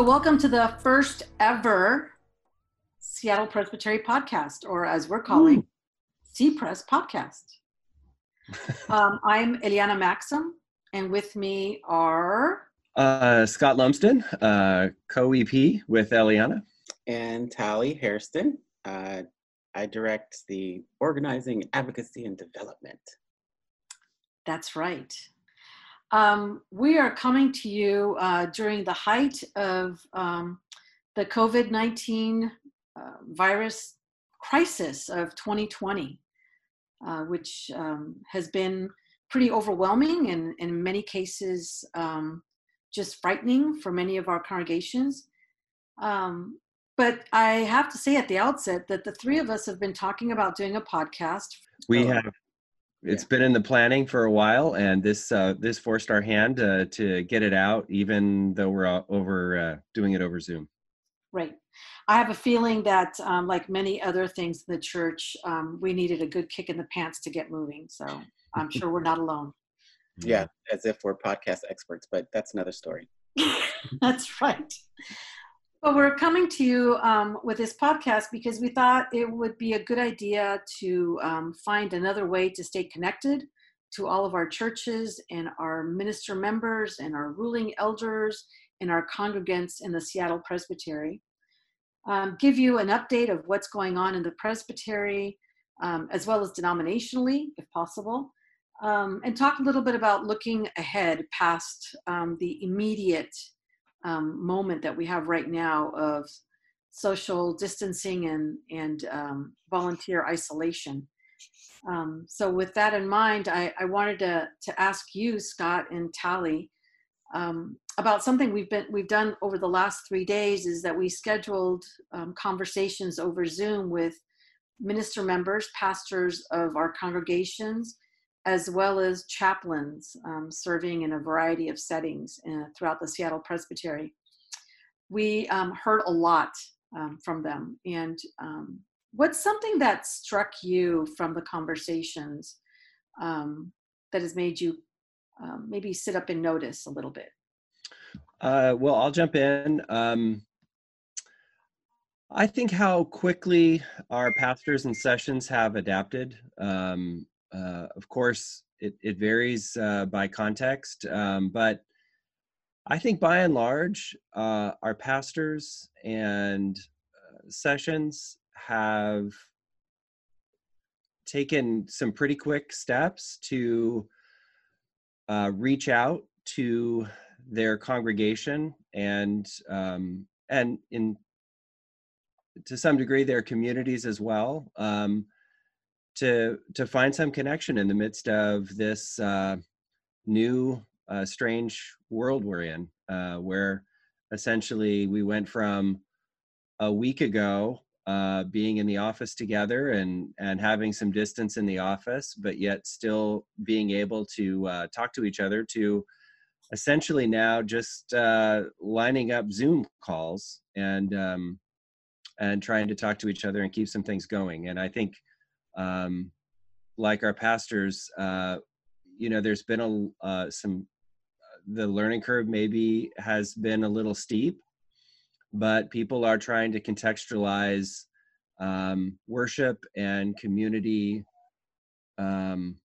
So, welcome to the first ever Seattle Presbytery podcast, or as we're calling, C-Pres podcast. um, I'm Eliana Maxim, and with me are uh, Scott Lumsden, uh, co-EP with Eliana, and Tally Hairston. Uh, I direct the organizing, advocacy, and development. That's right. Um, we are coming to you uh, during the height of um, the COVID 19 uh, virus crisis of 2020, uh, which um, has been pretty overwhelming and in many cases um, just frightening for many of our congregations. Um, but I have to say at the outset that the three of us have been talking about doing a podcast. We have it's yeah. been in the planning for a while and this uh, this forced our hand uh, to get it out even though we're uh, over uh, doing it over zoom. Right. I have a feeling that um, like many other things in the church um, we needed a good kick in the pants to get moving so i'm sure we're not alone. Yeah as if we're podcast experts but that's another story. That's right well, we're coming to you um, with this podcast because we thought it would be a good idea to um, find another way to stay connected to all of our churches and our minister members and our ruling elders and our congregants in the Seattle Presbytery. Um, give you an update of what's going on in the Presbytery, um, as well as denominationally, if possible, um, and talk a little bit about looking ahead past um, the immediate um, moment that we have right now of social distancing and and um, volunteer isolation. Um, so with that in mind, I, I, wanted to to ask you, Scott and Tally, um, about something we've been we've done over the last three days. Is that we scheduled um, conversations over Zoom with minister members, pastors of our congregations, as well as chaplains um, serving in a variety of settings uh, throughout the Seattle Presbytery. We um, heard a lot um, from them. And um, what's something that struck you from the conversations um, that has made you um, maybe sit up and notice a little bit? Uh, well, I'll jump in. I think how quickly our pastors and sessions have adapted. Um, uh, of course, it, it varies uh, by context, um, but I think by and large, uh, our pastors and uh, sessions have taken some pretty quick steps to uh, reach out to their congregation and um, and in to some degree their communities as well. Um, to to find some connection in the midst of this uh, new uh, strange world we're in, uh, where essentially we went from a week ago uh, being in the office together and and having some distance in the office, but yet still being able to uh, talk to each other to essentially now just uh, lining up Zoom calls and um, and trying to talk to each other and keep some things going. And I think um, like our pastors, uh, you know, there's been a uh, some the learning curve maybe has been a little steep, but people are trying to contextualize um, worship and community um,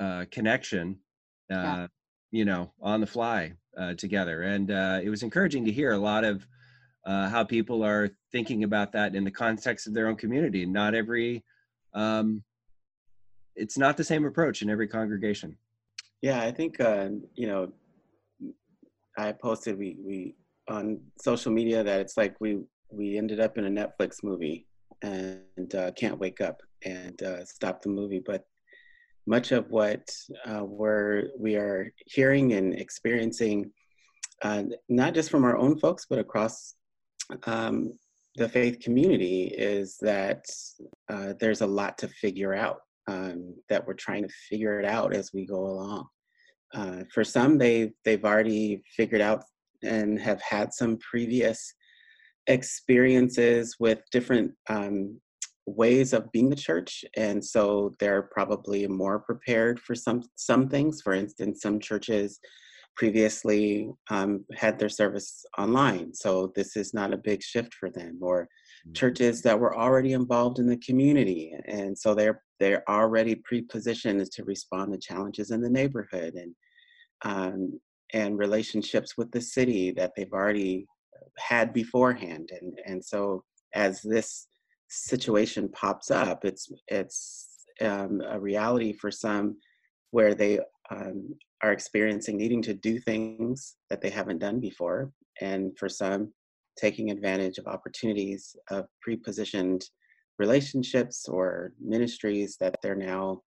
uh, connection, uh, yeah. you know, on the fly uh, together. And uh, it was encouraging to hear a lot of uh, how people are thinking about that in the context of their own community. Not every um, it's not the same approach in every congregation. Yeah, I think uh, you know, I posted we we on social media that it's like we we ended up in a Netflix movie and uh, can't wake up and uh, stop the movie. But much of what uh, we're we are hearing and experiencing, uh, not just from our own folks, but across um, the faith community is that uh, there's a lot to figure out um, that we're trying to figure it out as we go along. Uh, for some they they've already figured out and have had some previous experiences with different um, ways of being the church and so they're probably more prepared for some some things. For instance some churches previously um, had their service online, so this is not a big shift for them. Or mm-hmm. churches that were already involved in the community, and so they're they're already pre-positioned to respond to challenges in the neighborhood and um, and relationships with the city that they've already had beforehand. And and so as this situation pops up, it's it's um, a reality for some where they um, are experiencing needing to do things that they haven't done before, and for some, taking advantage of opportunities of pre-positioned relationships or ministries that they're now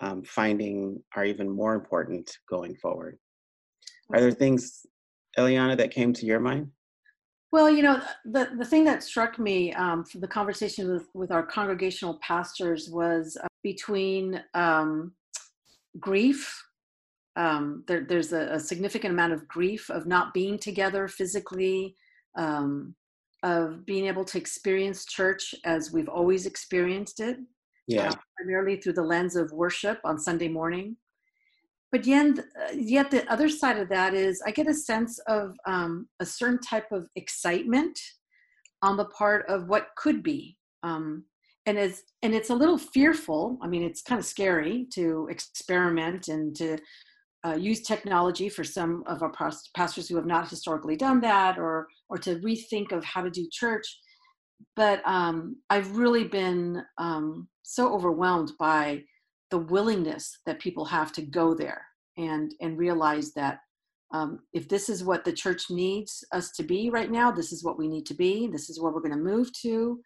um, finding are even more important going forward. Are there things, Eliana, that came to your mind? Well, you know, the, the thing that struck me um, from the conversation with, with our congregational pastors was uh, between um, grief. Um, there, there's a, a, significant amount of grief of not being together physically, um, of being able to experience church as we've always experienced it. Yeah. Uh, primarily through the lens of worship on Sunday morning but yet, uh, yet the other side of that is I get a sense of um, a certain type of excitement on the part of what could be. Um, and it's and it's a little fearful. I mean, it's kind of scary to experiment and to uh, use technology for some of our pastors who have not historically done that, or or to rethink of how to do church. But um, I've really been um, so overwhelmed by the willingness that people have to go there and and realize that um, if this is what the church needs us to be right now this is what we need to be this is where we're going to move to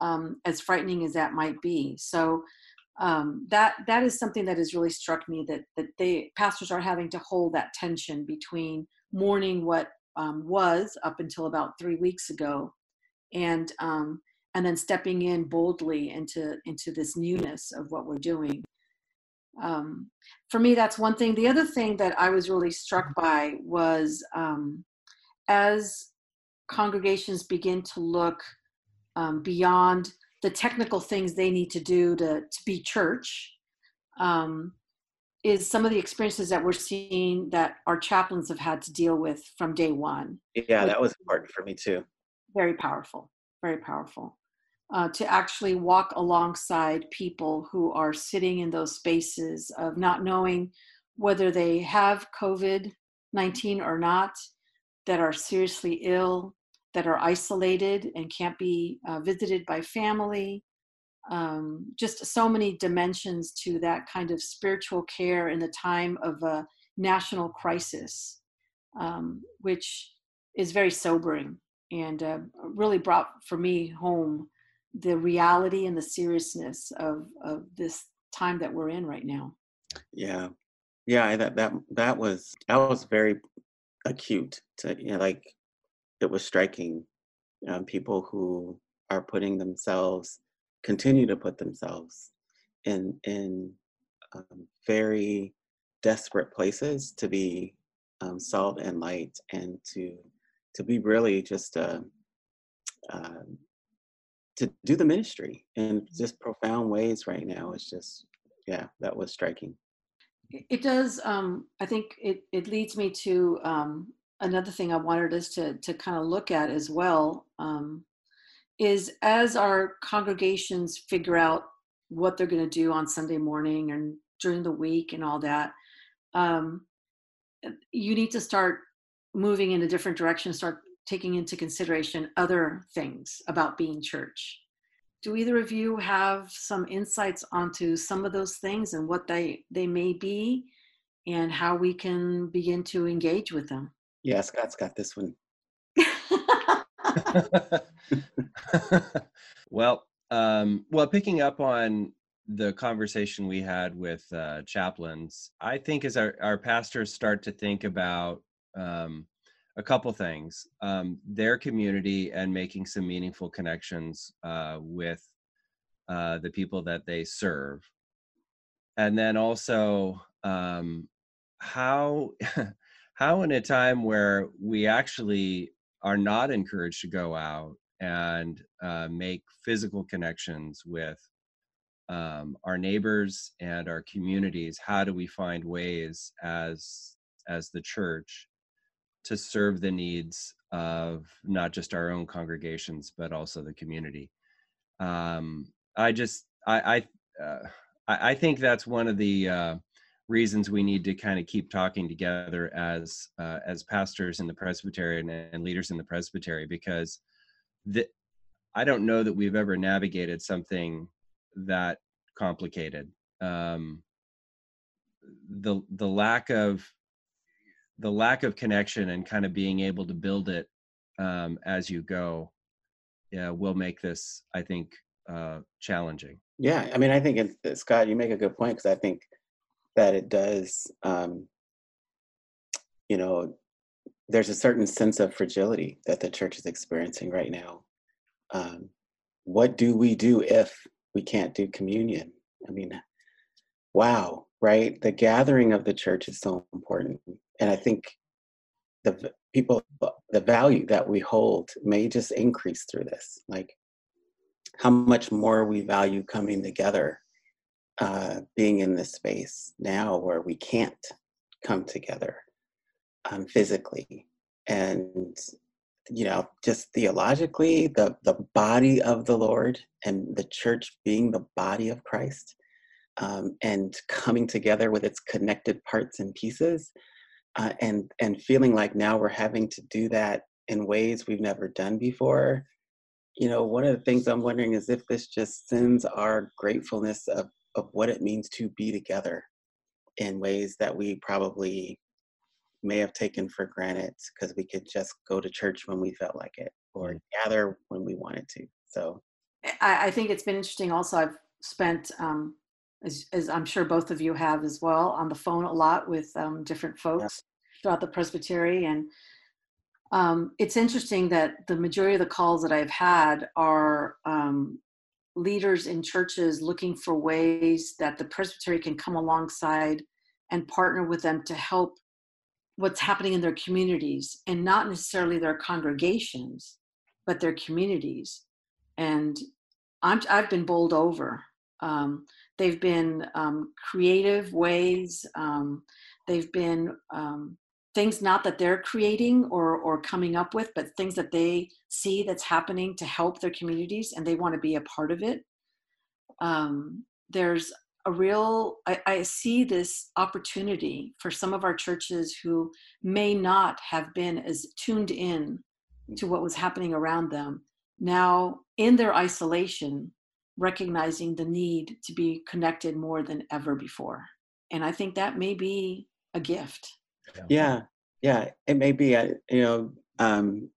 um, as frightening as that might be so um, that that is something that has really struck me that that they pastors are having to hold that tension between mourning what um, was up until about three weeks ago and um, and then stepping in boldly into into this newness of what we're doing um, for me, that's one thing. The other thing that I was really struck by was um, as congregations begin to look um, beyond the technical things they need to do to, to be church, um, is some of the experiences that we're seeing that our chaplains have had to deal with from day one. Yeah, that was important for me too. Very powerful, very powerful uh, to actually walk alongside people who are sitting in those spaces of not knowing whether they have COVID 19 or not, that are seriously ill, that are isolated and can't be uh, visited by family. Um, just so many dimensions to that kind of spiritual care in the time of a national crisis, um, which is very sobering and uh, really brought for me home the reality and the seriousness of of this time that we're in right now yeah yeah that that that was that was very acute to you know like it was striking um, people who are putting themselves continue to put themselves in in um, very desperate places to be um, salt and light and to to be really just a, uh, to do the ministry in just profound ways right now. It's just, yeah, that was striking. It does. Um, I think it, it leads me to um, another thing I wanted us to, to kind of look at as well um, is as our congregations figure out what they're going to do on Sunday morning and during the week and all that, um, you need to start moving in a different direction, start taking into consideration other things about being church. Do either of you have some insights onto some of those things and what they, they may be and how we can begin to engage with them? Yeah, Scott's got this one. well, um, well, picking up on the conversation we had with uh, chaplains, I think as our, our pastors start to think about um, a couple things um, their community and making some meaningful connections uh, with uh, the people that they serve and then also um, how how in a time where we actually are not encouraged to go out and uh, make physical connections with um, our neighbors and our communities how do we find ways as as the church to serve the needs of not just our own congregations but also the community? Um, i just i I, uh, I think that's one of the uh, reasons we need to kind of keep talking together as uh, as pastors in the presbytery and, and leaders in the presbytery because the, I don't know that we've ever navigated something that complicated. Um, the the lack of the lack of connection and kind of being able to build it um, as you go yeah, will make this, I think, uh, challenging. Yeah, I mean, I think it's, Scott, you make a good point because I think that it does. Um, you know, there's a certain sense of fragility that the church is experiencing right now. Um, what do we do if we can't do communion? I mean, wow, right? The gathering of the church is so important. And I think the people, the value that we hold may just increase through this. Like how much more we value coming together, uh, being in this space now where we can't come together um, physically. And you know, just theologically, the, the body of the Lord and the church being the body of Christ um, and coming together with its connected parts and pieces uh, and, and feeling like now we're having to do that in ways we've never done before. You know, one of the things I'm wondering is if this just sends our gratefulness of, of what it means to be together in ways that we probably may have taken for granted because we could just go to church when we felt like it or mm. gather when we wanted to. So I, I think it's been interesting also. I've spent, um, as, as, I'm sure both of you have as well, on the phone a lot with um, different folks yeah. throughout the presbytery. And um, it's interesting that the majority of the calls that I've had are um, leaders in churches looking for ways that the presbytery can come alongside and partner with them to help what's happening in their communities and not necessarily their congregations but their communities. And i have been bowled over. Um, they've been um, creative ways um, they've been um, things not that they're creating or, or coming up with but things that they see that's happening to help their communities and they want to be a part of it. Um, there's a real I, I, see this opportunity for some of our churches who may not have been as tuned in to what was happening around them now in their isolation recognizing the need to be connected more than ever before. And i think that may be a gift yeah. Yeah it may be a, you know um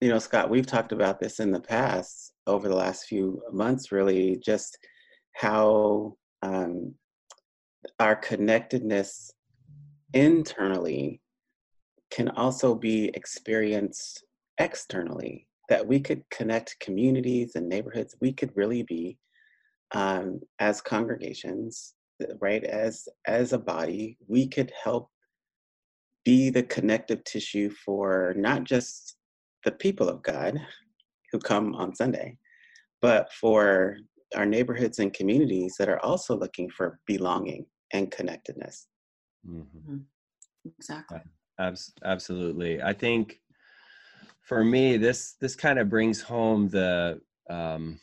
you know scott we've talked about this in the past over the last few months really just how um, our connectedness internally can also be experienced externally that we could connect communities and neighborhoods we could really be um, as congregations right as as a body we could help be the connective tissue for not just the people of god who come on sunday but for our neighborhoods and communities that are also looking for belonging and connectedness. Mm-hmm. mm-hmm. Exactly. absolutely. I think for me, this this kind of brings home the um,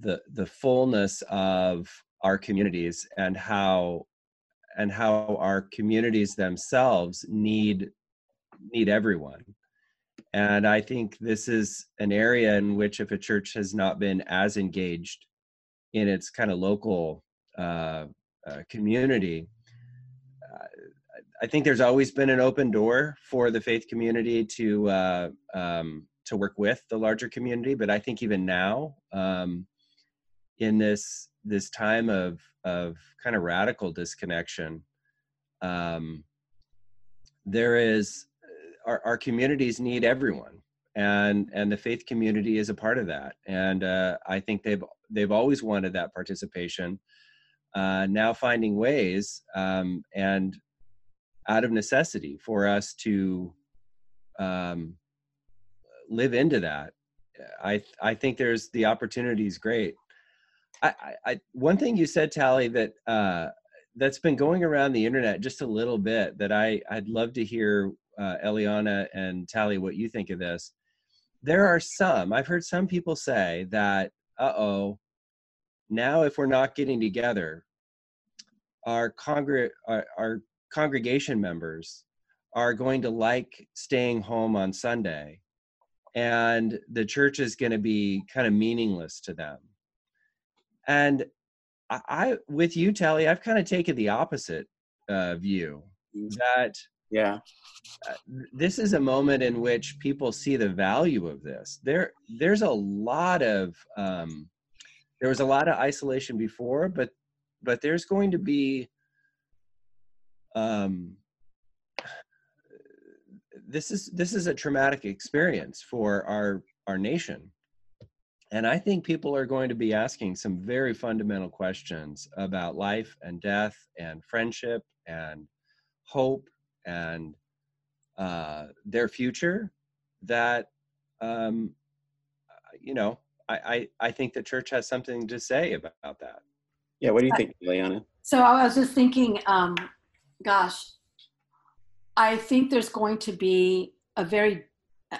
the the fullness of our communities and how and how our communities themselves need need everyone and I think this is an area in which, if a church has not been as engaged in its kind of local uh, uh, community, uh, I think there's always been an open door for the faith community to uh, um, to work with the larger community. But I think even now, um, in this this time of of kind of radical disconnection, um, there is our, our communities need everyone and and the faith community is a part of that. And uh, i think they've they've always wanted that participation uh, now finding ways um, and out of necessity for us to um, live into that. I i think there's the opportunity is great I, I, one thing you said tally that uh, that's been going around the internet just a little bit that I I'd love to hear uh, Eliana and Tally what you think of this. There are some I've heard some people say that uh oh, now if we're not getting together, our congr our, our congregation members are going to like staying home on Sunday, and the church is going to be kind of meaningless to them. And I, I with you, Tally, I've kind of taken the opposite uh, view Mm. that Yeah. uh, this is a moment in which people see the value of this. There, there's a lot of um, there was a lot of isolation before, but but there's going to be um, this is this is a traumatic experience for our our nation and i think people are going to be asking some very fundamental questions about life and death and friendship and hope and uh, their future that um, you know I, I i think the church has something to say about that Yeah. What do you think, Leona? So I was just thinking, um, gosh, I think there's going to be a very,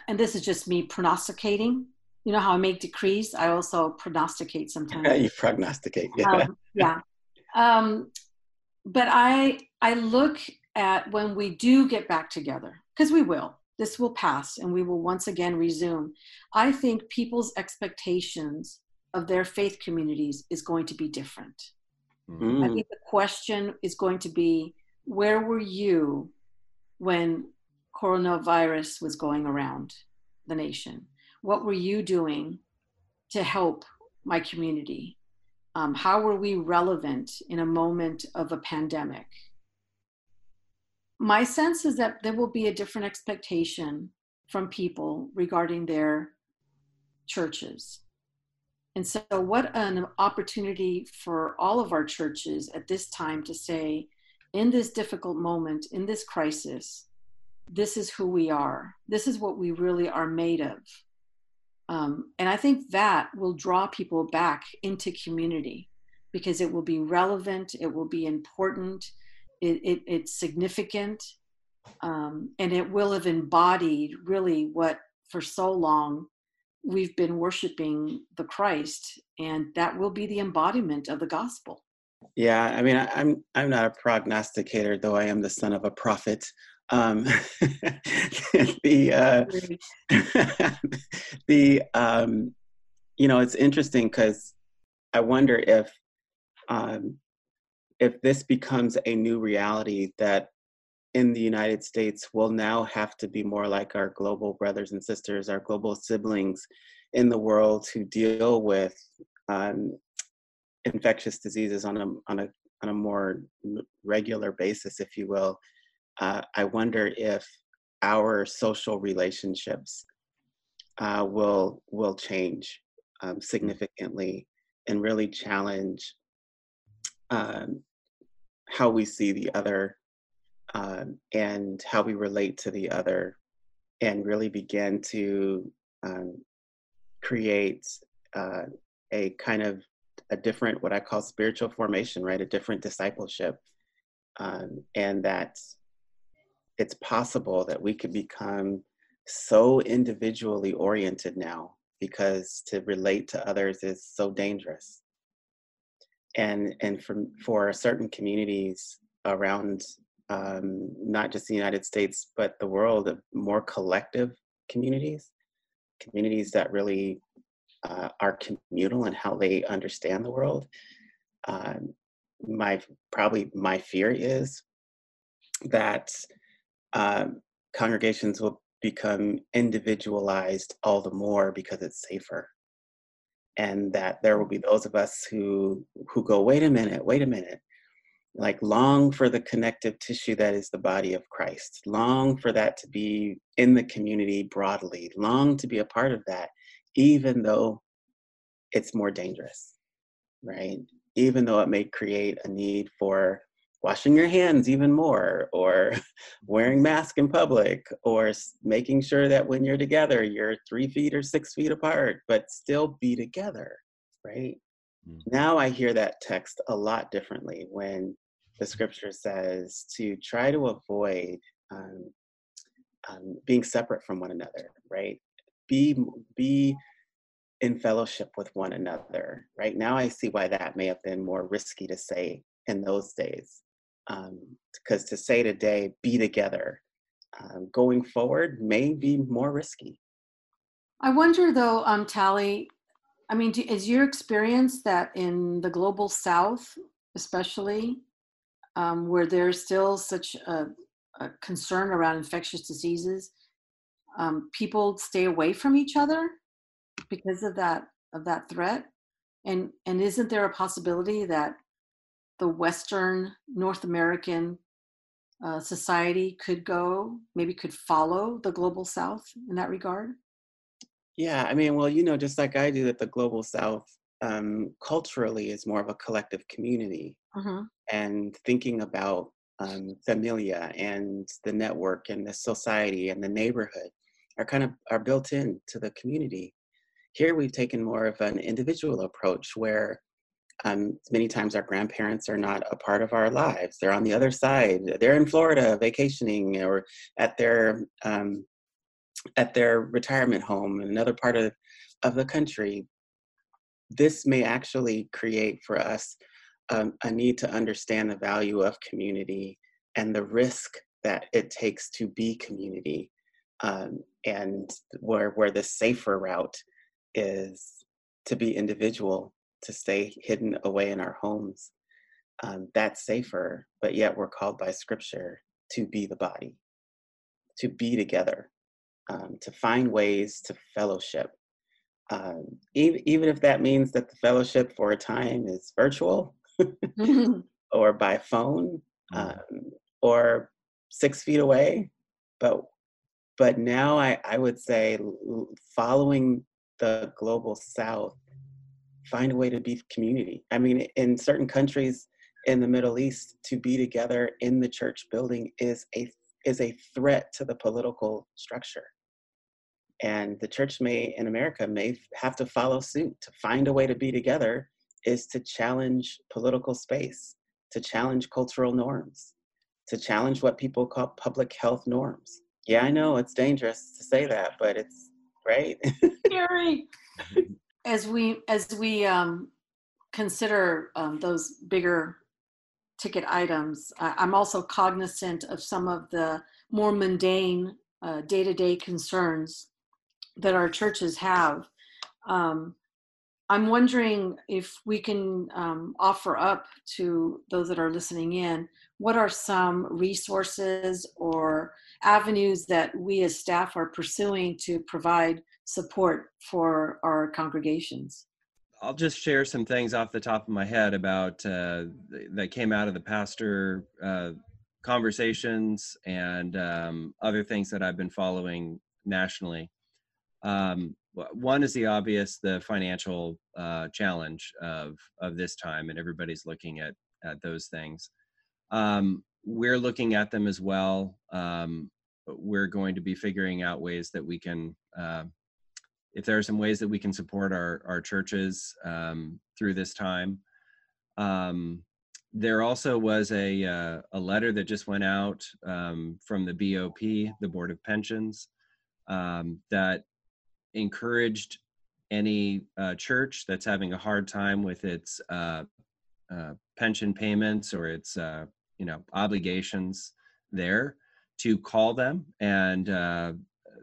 and this is just me prognosticating. You know how I make decrees? I also prognosticate sometimes. you prognosticate. Yeah. um, yeah. Um, but I I look at when we do get back together because we will. This will pass, and we will once again resume. I think people's expectations of their faith communities is going to be different. I Mm. think the question is going to be where were you when coronavirus was going around the nation? What were you doing to help my community? Um, how were we relevant in a moment of a pandemic? My sense is that there will be a different expectation from people regarding their churches. And so, what an opportunity for all of our churches at this time to say, in this difficult moment, in this crisis, this is who we are. This is what we really are made of. Um, and I think that will draw people back into community because it will be relevant, it will be important, it, it, it's significant, um, and it will have embodied really what for so long we've been worshiping the Christ, and that will be the embodiment of the gospel. Yeah, I mean, I, I'm I'm not a prognosticator, though I am the son of a prophet. Um, the uh, the um, you know, it's interesting because I wonder if um, if this becomes a new reality that in the United States will now have to be more like our global brothers and sisters, our global siblings in the world who deal with um, infectious diseases on a on a on a more regular basis, if you will. Uh, I wonder if our social relationships uh, will will change um, significantly and really challenge um, how we see the other um, and how we relate to the other, and really begin to um, create uh, a kind of a different, what I call spiritual formation, right? A different discipleship, um, and that it's possible that we could become so individually oriented now because to relate to others is so dangerous and and for for certain communities around um, not just the United States but the world, of more collective communities, communities that really uh, are communal in how they understand the world. Um, my probably my fear is that um, congregations will become individualized all the more because it's safer. And that there will be those of us who who go wait a minute wait a minute. Like long for the connective tissue that is the body of christ long for that to be in the community broadly long to be a part of that even though it's more dangerous right? Even though it may create a need for washing your hands even more or wearing mask in public or making sure that when you're together you're three feet or six feet apart but still be together right mm-hmm. now i hear that text a lot differently when the scripture says to try to avoid um, um, being separate from one another, right? Be be in fellowship with one another. Right now, I see why that may have been more risky to say in those days, because um, to say today, be together, um, going forward may be more risky. I wonder though, um, Tally, I mean, do, is your experience that in the global south, especially, um, where there's still such a, a, concern around infectious diseases, um, people stay away from each other because of that of that threat? And and isn't there a possibility that the Western North American uh, society could go, maybe could follow the global South in that regard? Yeah, I mean, well, you know, just like I do, that the global South um, culturally is more of a collective community, mm-hmm. and thinking about um, familia and the network and the society and the neighborhood are kind of are built in to the community. Here, we've taken more of an individual approach where um, many times our grandparents are not a part of our lives. They're on the other side. They're in Florida vacationing or at their um, at their retirement home in another part of, of the country. This may actually create for us um, a need to understand the value of community and the risk that it takes to be community, um, and where where the safer route is to be individual to stay hidden away in our homes. Um, that's safer, but yet we're called by scripture to be the body, to be together, um, to find ways to fellowship. Um, even, even if that means that the fellowship for a time is virtual or by phone mm. um, or six feet away. But, but now I, I would say following the global south find a way to be community. I mean, in certain countries in the Middle East, to be together in the church building is a is a threat to the political structure. And the church may in America may have to follow suit. To find a way to be together is to challenge political space, to challenge cultural norms, to challenge what people call public health norms. Yeah, I know it's dangerous to say that, but it's right. Scary. as we as we um, consider um, those bigger ticket items, I'm also cognizant of some of the more mundane uh, day-to-day concerns that our churches have. Um, I'm wondering if we can um, offer up to those that are listening in what are some resources or avenues that we as staff are pursuing to provide support for our congregations? I'll just share some things off the top of my head about uh, that came out of the pastor uh, conversations and um, other things that I've been following nationally. Um, one is the obvious, the financial uh, challenge of of this time, and everybody's looking at at those things. Um, we're looking at them as well. Um, we're going to be figuring out ways that we can uh, if there are some ways that we can support our, our churches um, through this time. Um, there also was a, uh, a letter that just went out um, from the BOP, the Board of Pensions, um, that encouraged any uh, church that's having a hard time with its uh, uh pension payments or its uh, you know obligations there to call them and uh,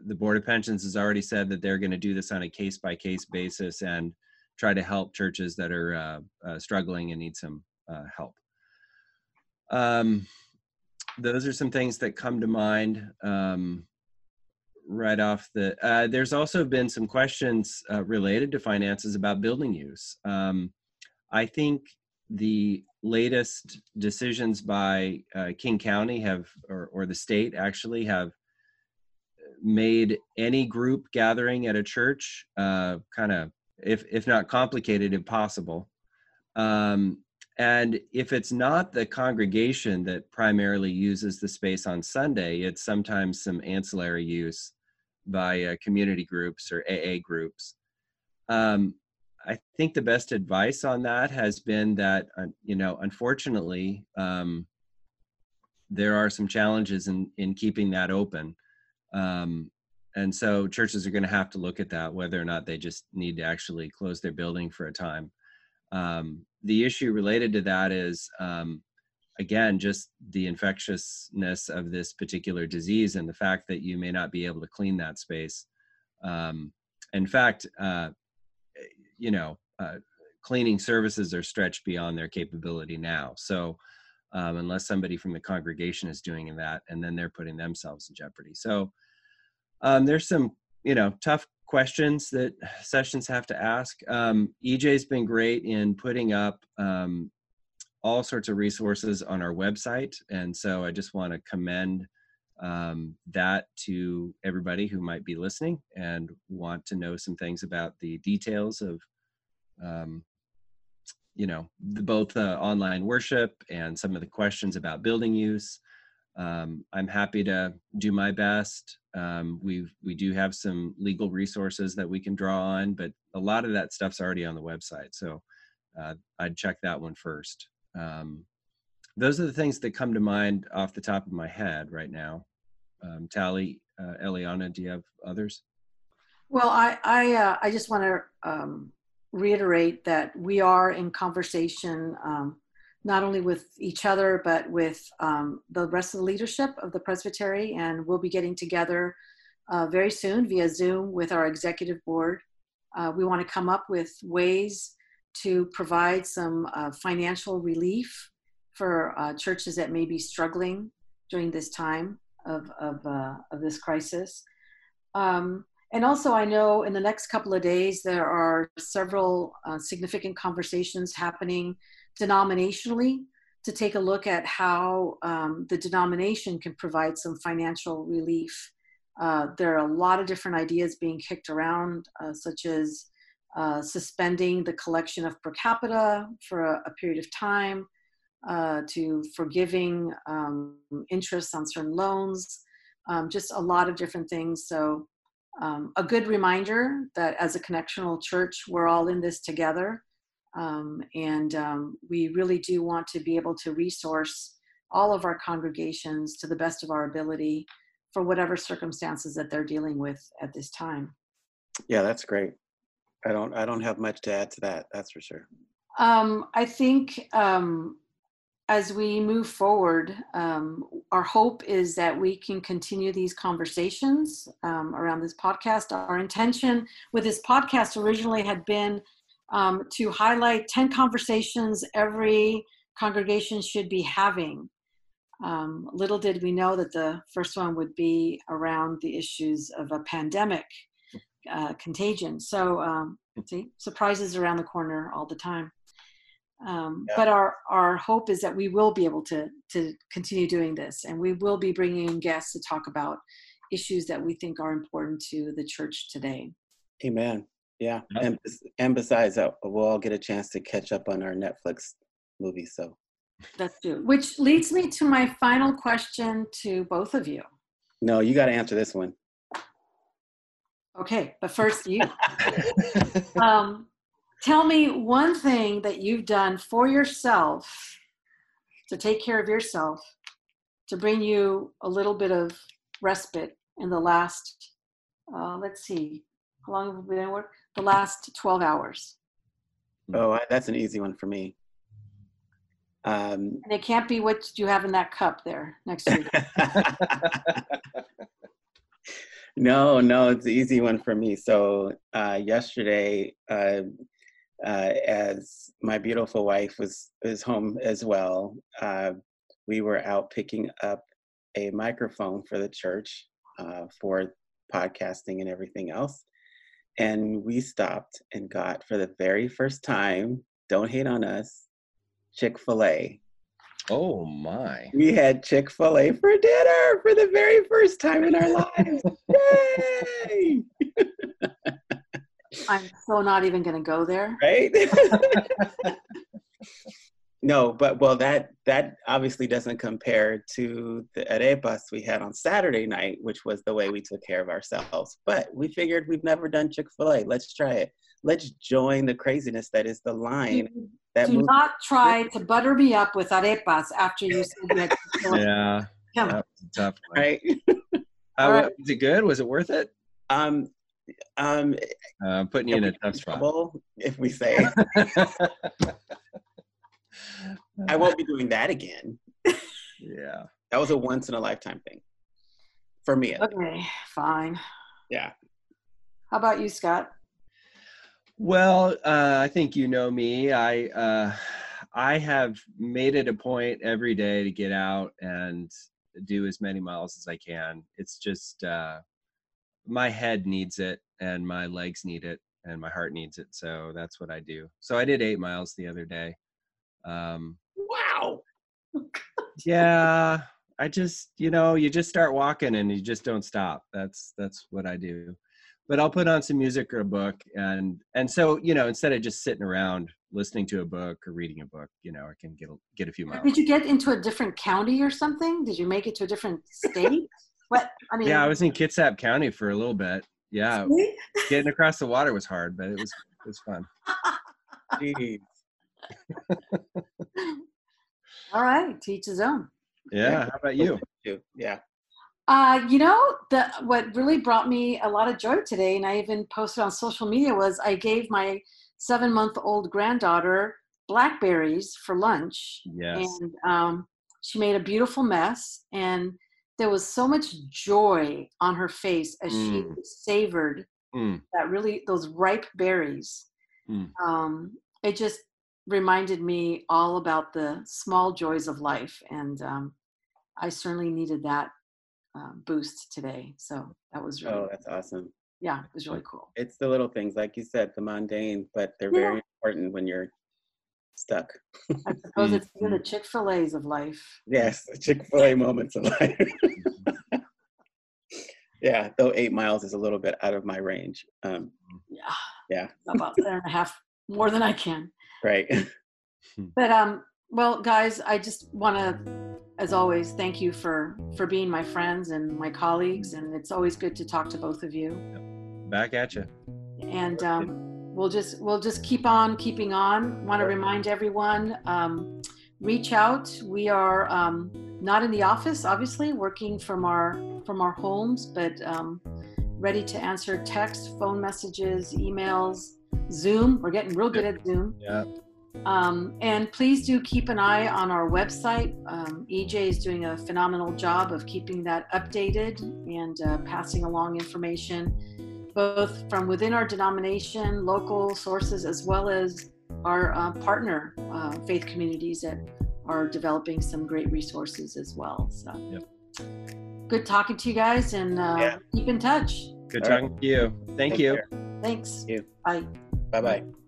the Board of Pensions has already said that they're going to do this on a case by case basis and try to help churches that are uh, uh, struggling and need some uh, help. Um, those are some things that come to mind um, right off the. Uh, there's also been some questions uh, related to finances about building use. Um, I think the latest decisions by uh, King County have, or, or the state actually, have made any group gathering at a church uh, kind of, if if not complicated, impossible. Um, and if it's not the congregation that primarily uses the space on Sunday, it's sometimes some ancillary use by uh, community groups or AA groups. Um, I think the best advice on that has been that uh, you know, unfortunately, um, there are some challenges in in keeping that open. Um, and so churches are going to have to look at that whether or not they just need to actually close their building for a time um, the issue related to that is um, again just the infectiousness of this particular disease and the fact that you may not be able to clean that space um, in fact uh, you know uh, cleaning services are stretched beyond their capability now. So um, unless somebody from the congregation is doing that and then they're putting themselves in jeopardy. So um, there's some you know tough questions that sessions have to ask. Um, ej's been great in putting up um, all sorts of resources on our website and so i just want to commend um, that to everybody who might be listening and want to know some things about the details of um, you know the, both uh, online worship and some of the questions about building use um, i'm happy to do my best um, we we do have some legal resources that we can draw on, but a lot of that stuff's already on the website. So uh, I'd check that one first. Um, those are the things that come to mind off the top of my head right now. Um, Tally, uh, Eliana, do you have others? Well, I I, uh, I just want to um, reiterate that we are in conversation um, not only with each other, but with um, the rest of the leadership of the Presbytery. And we'll be getting together uh, very soon via Zoom with our executive board. Uh, we want to come up with ways to provide some uh, financial relief for uh, churches that may be struggling during this time of, of, uh, of this crisis. Um, and also, I know in the next couple of days, there are several uh, significant conversations happening denominationally to take a look at how um, the denomination can provide some financial relief. Uh, there are a lot of different ideas being kicked around, uh, such as uh, suspending the collection of per capita for a, a period of time, uh, to forgiving um, interest on certain loans, um, just a lot of different things. So, um, a good reminder that as a connectional church, we're all in this together. Um, and um, we really do want to be able to resource all of our congregations to the best of our ability for whatever circumstances that they're dealing with at this time. Yeah, that's great. I don't I don't have much to add to that. That's for sure. Um, I think um, as we move forward, um, our hope is that we can continue these conversations um, around this podcast. Our intention with this podcast originally had been um, to highlight 10 conversations every congregation should be having. Um, little did we know that the first one would be around the issues of a pandemic uh, contagion. So, um, see, surprises around the corner all the time. Um, yeah. But our, our hope is that we will be able to, to continue doing this and we will be bringing in guests to talk about issues that we think are important to the church today. Amen. Yeah, and and besides, uh, we'll all get a chance to catch up on our Netflix movie. So that's true. Which leads me to my final question to both of you. No, you got to answer this one. Okay, but first you. um, tell me one thing that you've done for yourself to take care of yourself to bring you a little bit of respite in the last. Uh, let's see, how long have we been at work? the last 12 hours. Oh, that's an easy one for me. Um, and it can't be what you have in that cup there next to you. no, no, it's an easy one for me. So uh, yesterday, uh, uh, as my beautiful wife was was home as well, uh, we were out picking up a microphone for the church uh, for podcasting and everything else. And we stopped and got for the very first time don't hate on us chick-fil-a. Oh my. We had chick-fil-a for dinner for the very first time in our lives. Yay i'm so not even going to go there right no, but well, that that obviously doesn't compare to the arepas we had on Saturday night, which was the way we took care of ourselves. But we figured we've never done Chick Fil A. Let's try it. Let's join the craziness that is the line. That Do moves- not try to butter me up with arepas after you said you. Yeah, Come on. was tough one. right. Uh, All right. Was it good? Was it worth it? Um, um, Uh, I'm putting you in a tough spot. trouble if we say I won't be doing that again. yeah. That was a once in a lifetime thing for me. Okay, fine. Yeah. How about you, Scott? Well, uh, I think you know me. I uh, I have made it a point every day to get out and do as many miles as I can. It's just uh, my head needs it, and my legs need it, and my heart needs it. So that's what I do. So I did eight miles the other day. Um, Wow. yeah, I just you know you just start walking and you just don't stop. That's that's what I do. But I'll put on some music or a book, and and so you know instead of just sitting around listening to a book or reading a book, you know I can get a, get a few miles. Did you get into a different county or something? Did you make it to a different state? What? I mean, Yeah, I was in Kitsap County for a little bit. Yeah, See? getting across the water was hard, but it was it was fun. Jeez. All right, teach his own. Yeah, how about you? Too. Yeah. Uh, you know, the what really brought me a lot of joy today, and I even posted on social media, was I gave my seven-month-old granddaughter blackberries for lunch, Yes. and um, she made a beautiful mess, and there was so much joy on her face as she Mm. savored Mm, that really those ripe berries. Mm. Um, it just reminded me all about the small joys of life, and um, I certainly needed that uh, boost today. So that was really, Oh, that's awesome. yeah, it was really cool. It's the little things, like you said, the mundane, but they're Yeah. very important when you're stuck. I suppose it's even Mm-hmm. the Chick Fil A's of life. Yes, Chick fil A moments of life. yeah, though eight miles is a little bit out of my range. Um, Yeah, Yeah. about seven and a half more than I can. right. But um, well, guys, I just want to, as always, thank you for for being my friends and my colleagues, and it's always good to talk to both of you. back at you. and um, we'll just we'll just keep on keeping on. Want to remind everyone, um, reach out. We are um, not in the office, obviously, working from our from our homes, but um, ready to answer text, phone messages, emails, Zoom. We're getting real good at Zoom. Yeah. Um, and please do keep an eye on our website. Um, EJ is doing a phenomenal job of keeping that updated and uh, passing along information, both from within our denomination, local sources, as well as our uh, partner uh, faith communities that are developing some great resources as well. So, Yep. good talking to you guys and uh, Yeah. keep in touch. Good All right. talking to you. Thank Take you. care. Thanks. you. Bye. Bye bye.